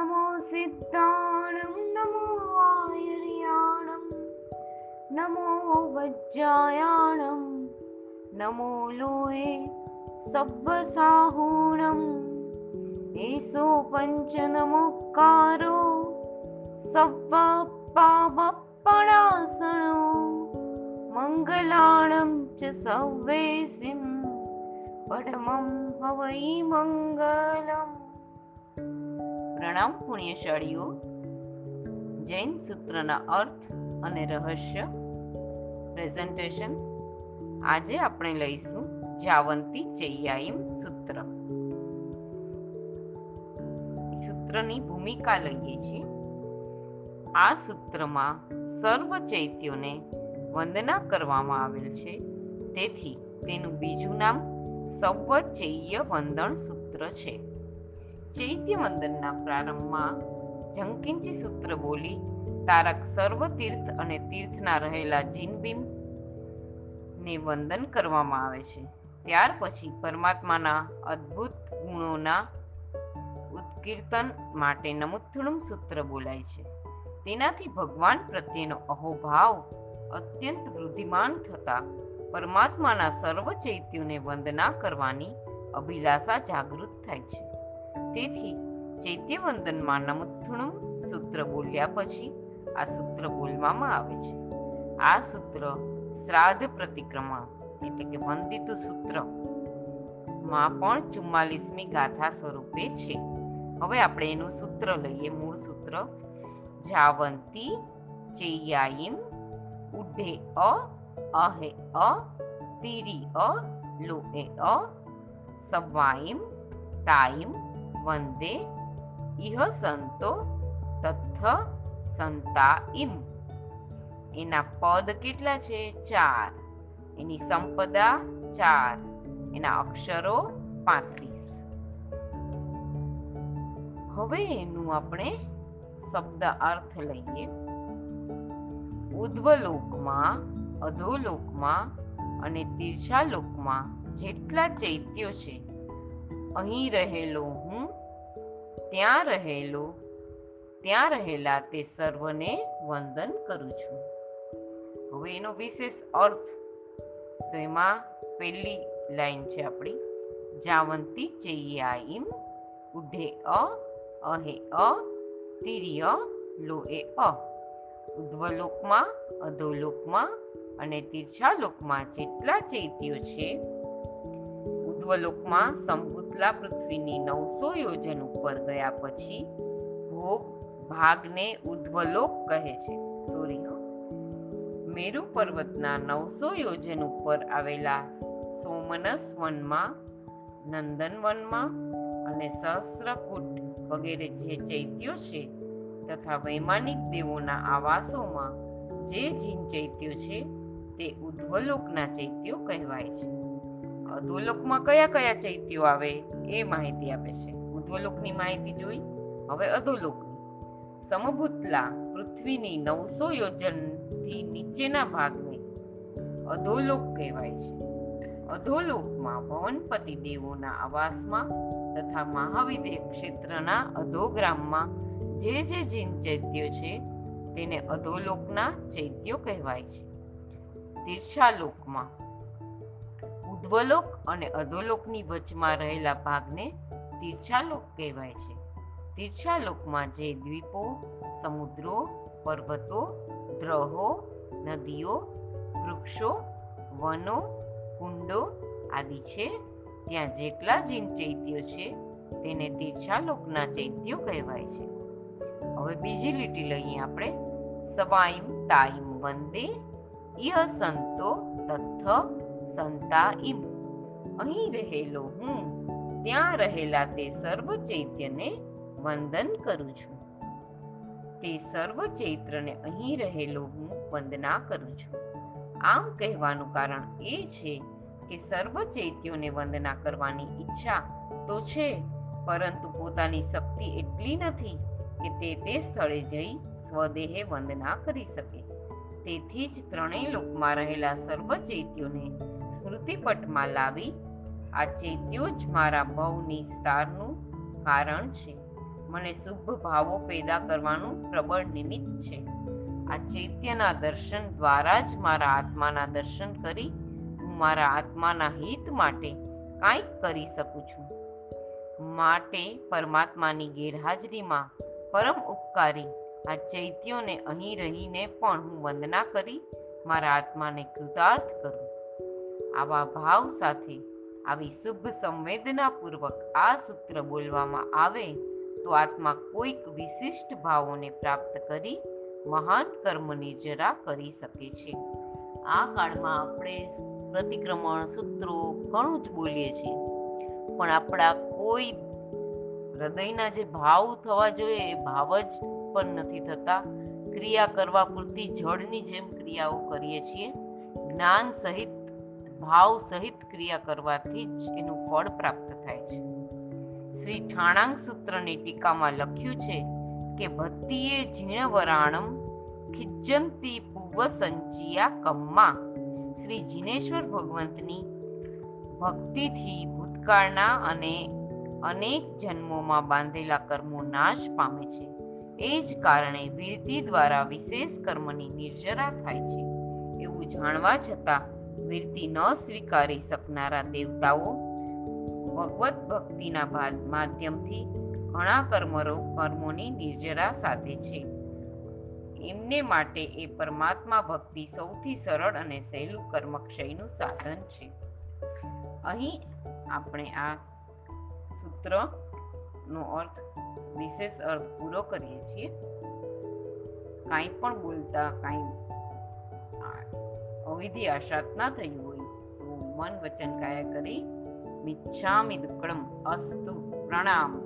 नमो सिद्धाणं नमो वायुर्याणं नमो वज्रायाणं नमो लोये सब्बसाहूणम् एषो पञ्च नमोकारो सप्पावणासनो मङ्गलाणं च सव्वेसिं परमं भवयि मङ्गलम् પ્રણામ પુણ્યશાળીઓ. જૈન સૂત્રના અર્થ અને રહસ્ય પ્રેઝન્ટેશન આજે આપણે લઈશું જાવંતી ચૈયાઈમ સૂત્ર. સૂત્રની ભૂમિકા લઈએ છીએ. આ સૂત્રમાં સર્વ ચૈત્યોને વંદના કરવામાં આવેલ છે. તેથી તેનું બીજું નામ સૌવચૈય વંદન સૂત્ર છે. ચૈત્ય વંદનના પ્રારંભમાં જંકિંચી સૂત્ર બોલી, તારક સર્વ તીર્થ અને તીર્થના રહેલા જીનબીમ ને વંદન કરવામાં આવે છે. ત્યાર પછી પરમાત્માના અદ્ભુત ગુણોના ઉત્કીર્તન માટે નમુથુણમ સૂત્ર બોલાય છે. તેનાથી ભગવાન પ્રત્યેનો અહોભાવ અત્યંત વૃદ્ધિમાન થતા પરમાત્માના સર્વ ચૈત્યોને વંદના કરવાની અભિલાષા જાગૃત થાય છે. તેથી ચૈત્યવંદનમાં વંદનમાં સૂત્ર બોલ્યા પછી આ સૂત્ર બોલવામાં આવે છે. આ સૂત્ર શ્રાદ્ધ પ્રતિક્રમણ એટલે કે વંદિતુ સૂત્રમાં પણ ચુમ્માલીસમી ગાથા સ્વરૂપે છે. હવે આપણે એનું સૂત્ર લઈએ. મૂળ સૂત્ર, જાવંતી ચૈયાઈમ ઉઢે અ, અહે અ, તીરી અ લોહે અ સવાઈમ તાઈમ વંદે ઇહ સંતો તથ સંતા ઇમ. એના પદ કેટલા છે? ચાર. એની સંપદા ચાર. એના અક્ષરો પાંત્રીસ. હવે એનું આપણે શબ્દ અર્થ લઈએ. ઉદ્વલોકમાં, અધોલોકમાં અને તીર્ષાલોકમાં જેટલા ચૈત્યો છે, અહીં રહેલો હું ત્યાં રહેલો, ત્યાં રહેલા તે સર્વને વંદન કરું છું. હવે એનો વિશેષ અર્થ, તો એમાં પહેલી લાઈન છે આપણી, જાવંતી ચૈયા ઇમ, ઉઢે અ, અહે અ, તિર્ય લોએ અ. ઉદ્વલોકમાં, અધોલોકમાં અને તીર્છાલોકમાં જેટલા ચૈત્યો છે ઉદ્વલોકમાં સંભૂતલા પૃથ્વીની નવસો યોજન ઉપર ગયા પછી ભોગ ભાગને ઉદ્વલોક કહે છે સૂર્ય મેરુ પર્વતના નવસો યોજન ઉપર આવેલા સોમનસ વનમાં નંદન વનમાં અને સહસ્ત્રકૂટ વગેરે જે ચૈત્યો છે તથા વૈમાનિક દેવોના આવાસોમાં જે જીન ચૈત્યો છે તે ઉદ્વલોકના ચૈત્યો કહેવાય છે. અધોલોકમાં કયા કયા ચૈત્યો આવે એ માહિતી આપે છે. ઉધ્વલોકની માહિતી જોઈ, હવે અધોલોકની. સમભૂતલા પૃથ્વીની નવસો યોજનથી નીચેના ભાગને અધોલોક કહેવાય છે. અધોલોકમાં ભવનપતિ દેવોના આવાસમાં તથા મહાવિદ્ય ક્ષેત્રના અધોગ્રામમાં જે જે જીન ચૈત્યો છે તેને અધોલોકના ચૈત્યો કહેવાય છે. તીર્ષાલોકમાં ઉદ્વલોક અને અધોલોકની વચમાં રહેલા ભાગને તીર્છાલોક કહેવાય છે. તીર્છાલોકમાં જે દ્વીપો, સમુદ્રો, પર્વતો, ગ્રહો, નદીઓ, વૃક્ષો, વનો, કુંડો આદિ છે. ત્યાં જેટલા જીન ચૈત્યો છે, તેને તીર્છાલોકના ચૈત્યો કહેવાય છે. હવે બીજી લીટી લઈએ આપણે. સવાઈમ તાઈમ વંદે ય સંતો તથ સંતાઈમ અહીં રહેલો હું, ત્યાં રહેલા તે સર્વ ચૈત્યને વંદન કરું છું. તે સર્વ ચૈત્રને અહીં રહેલો હું વંદના કરું છું. આમ કહેવાનું કારણ એ છે કે સર્વ ચૈત્યોને વંદના કરવાની ઈચ્છા તો છે, પરંતુ પોતાની શક્તિ એટલી નથી કે તે તે સ્થળે જઈ સ્વદેહે વંદના કરી શકે. તેથી જ ત્રણેય લોકમાં રહેલા સર્વ ચૈત્યોને સ્મૃતિપટમાં લાવી, આ ચૈત્યો જ મારા ભવની સ્ટારનું કારણ છે. મને શુભ ભાવો પેદા કરવાનું પ્રબળ નિમિત્ત છે. આ ચૈત્યના દર્શન દ્વારા જ મારા આત્માના દર્શન કરી હું મારા આત્માના હિત માટે કાંઈક કરી શકું છું. માટે પરમાત્માની ગેરહાજરીમાં પરમ ઉપકારી આ ચૈત્યોને અહીં રહીને પણ હું વંદના કરી મારા આત્માને કૃતાર્થ કરું. આવા ભાવ સાથે આવી શુભ સંવેદનાપૂર્વક આ સૂત્ર બોલવામાં આવે તો આત્મા કોઈક વિશિષ્ટ ભાવોને પ્રાપ્ત કરી મહાન કર્મની જરા કરી શકે છે. આ કાળમાં આપણે પ્રતિક્રમણ સૂત્રો ઘણું જ બોલીએ છીએ. પણ આપણા કોઈ હૃદયના જે ભાવ થવા જોઈએ એ ભાવ જ પણ નથી થતા. ક્રિયા કરવા પૂરતી જળની જેમ ક્રિયાઓ કરીએ છીએ. જ્ઞાન સહિત ભાવ સહિત ક્રિયા કરવાથી જ એનું ફળ પ્રાપ્ત થાય છે. શ્રી ઠાણાંગ સૂત્રની ટીકામાં લખ્યું છે કે ભક્તિએ ઝીણવરાણમ ખિજ્જંતી પૂર્વ સંચિયા કમ્મા. શ્રી જીનેશ્વર ભગવંતની ભક્તિથી ભૂતકાળના અને અનેક જન્મોમાં બાંધેલા કર્મો નાશ પામે છે. એ જ કારણે વિરતી દ્વારા વિશેષ કર્મની નિર્જરા થાય છે. એવું જાણવા છતાં વીરતી ન સ્વીકારી શકનારા દેવતાઓ ભગવત ભક્તિના માધ્યમથી ઘણા કર્મરો, કર્મોની નિર્જરા સાધે છે. એમને માટે એ પરમાત્મા ભક્તિ સૌથી સરળ અને સહેલું કર્મક્ષયનું સાધન છે. અહીં આપણે આ સૂત્રનો અર્થ, વિશેષ અર્થ પૂરો કરીએ છીએ. કાંઈ પણ બોલતા, કાંઈ અવિધિ આશાત ના થયું હોય તો મન વચન કાયા કરી મિચ્છામિ દુક્કડમ અસ્તુ પ્રણામ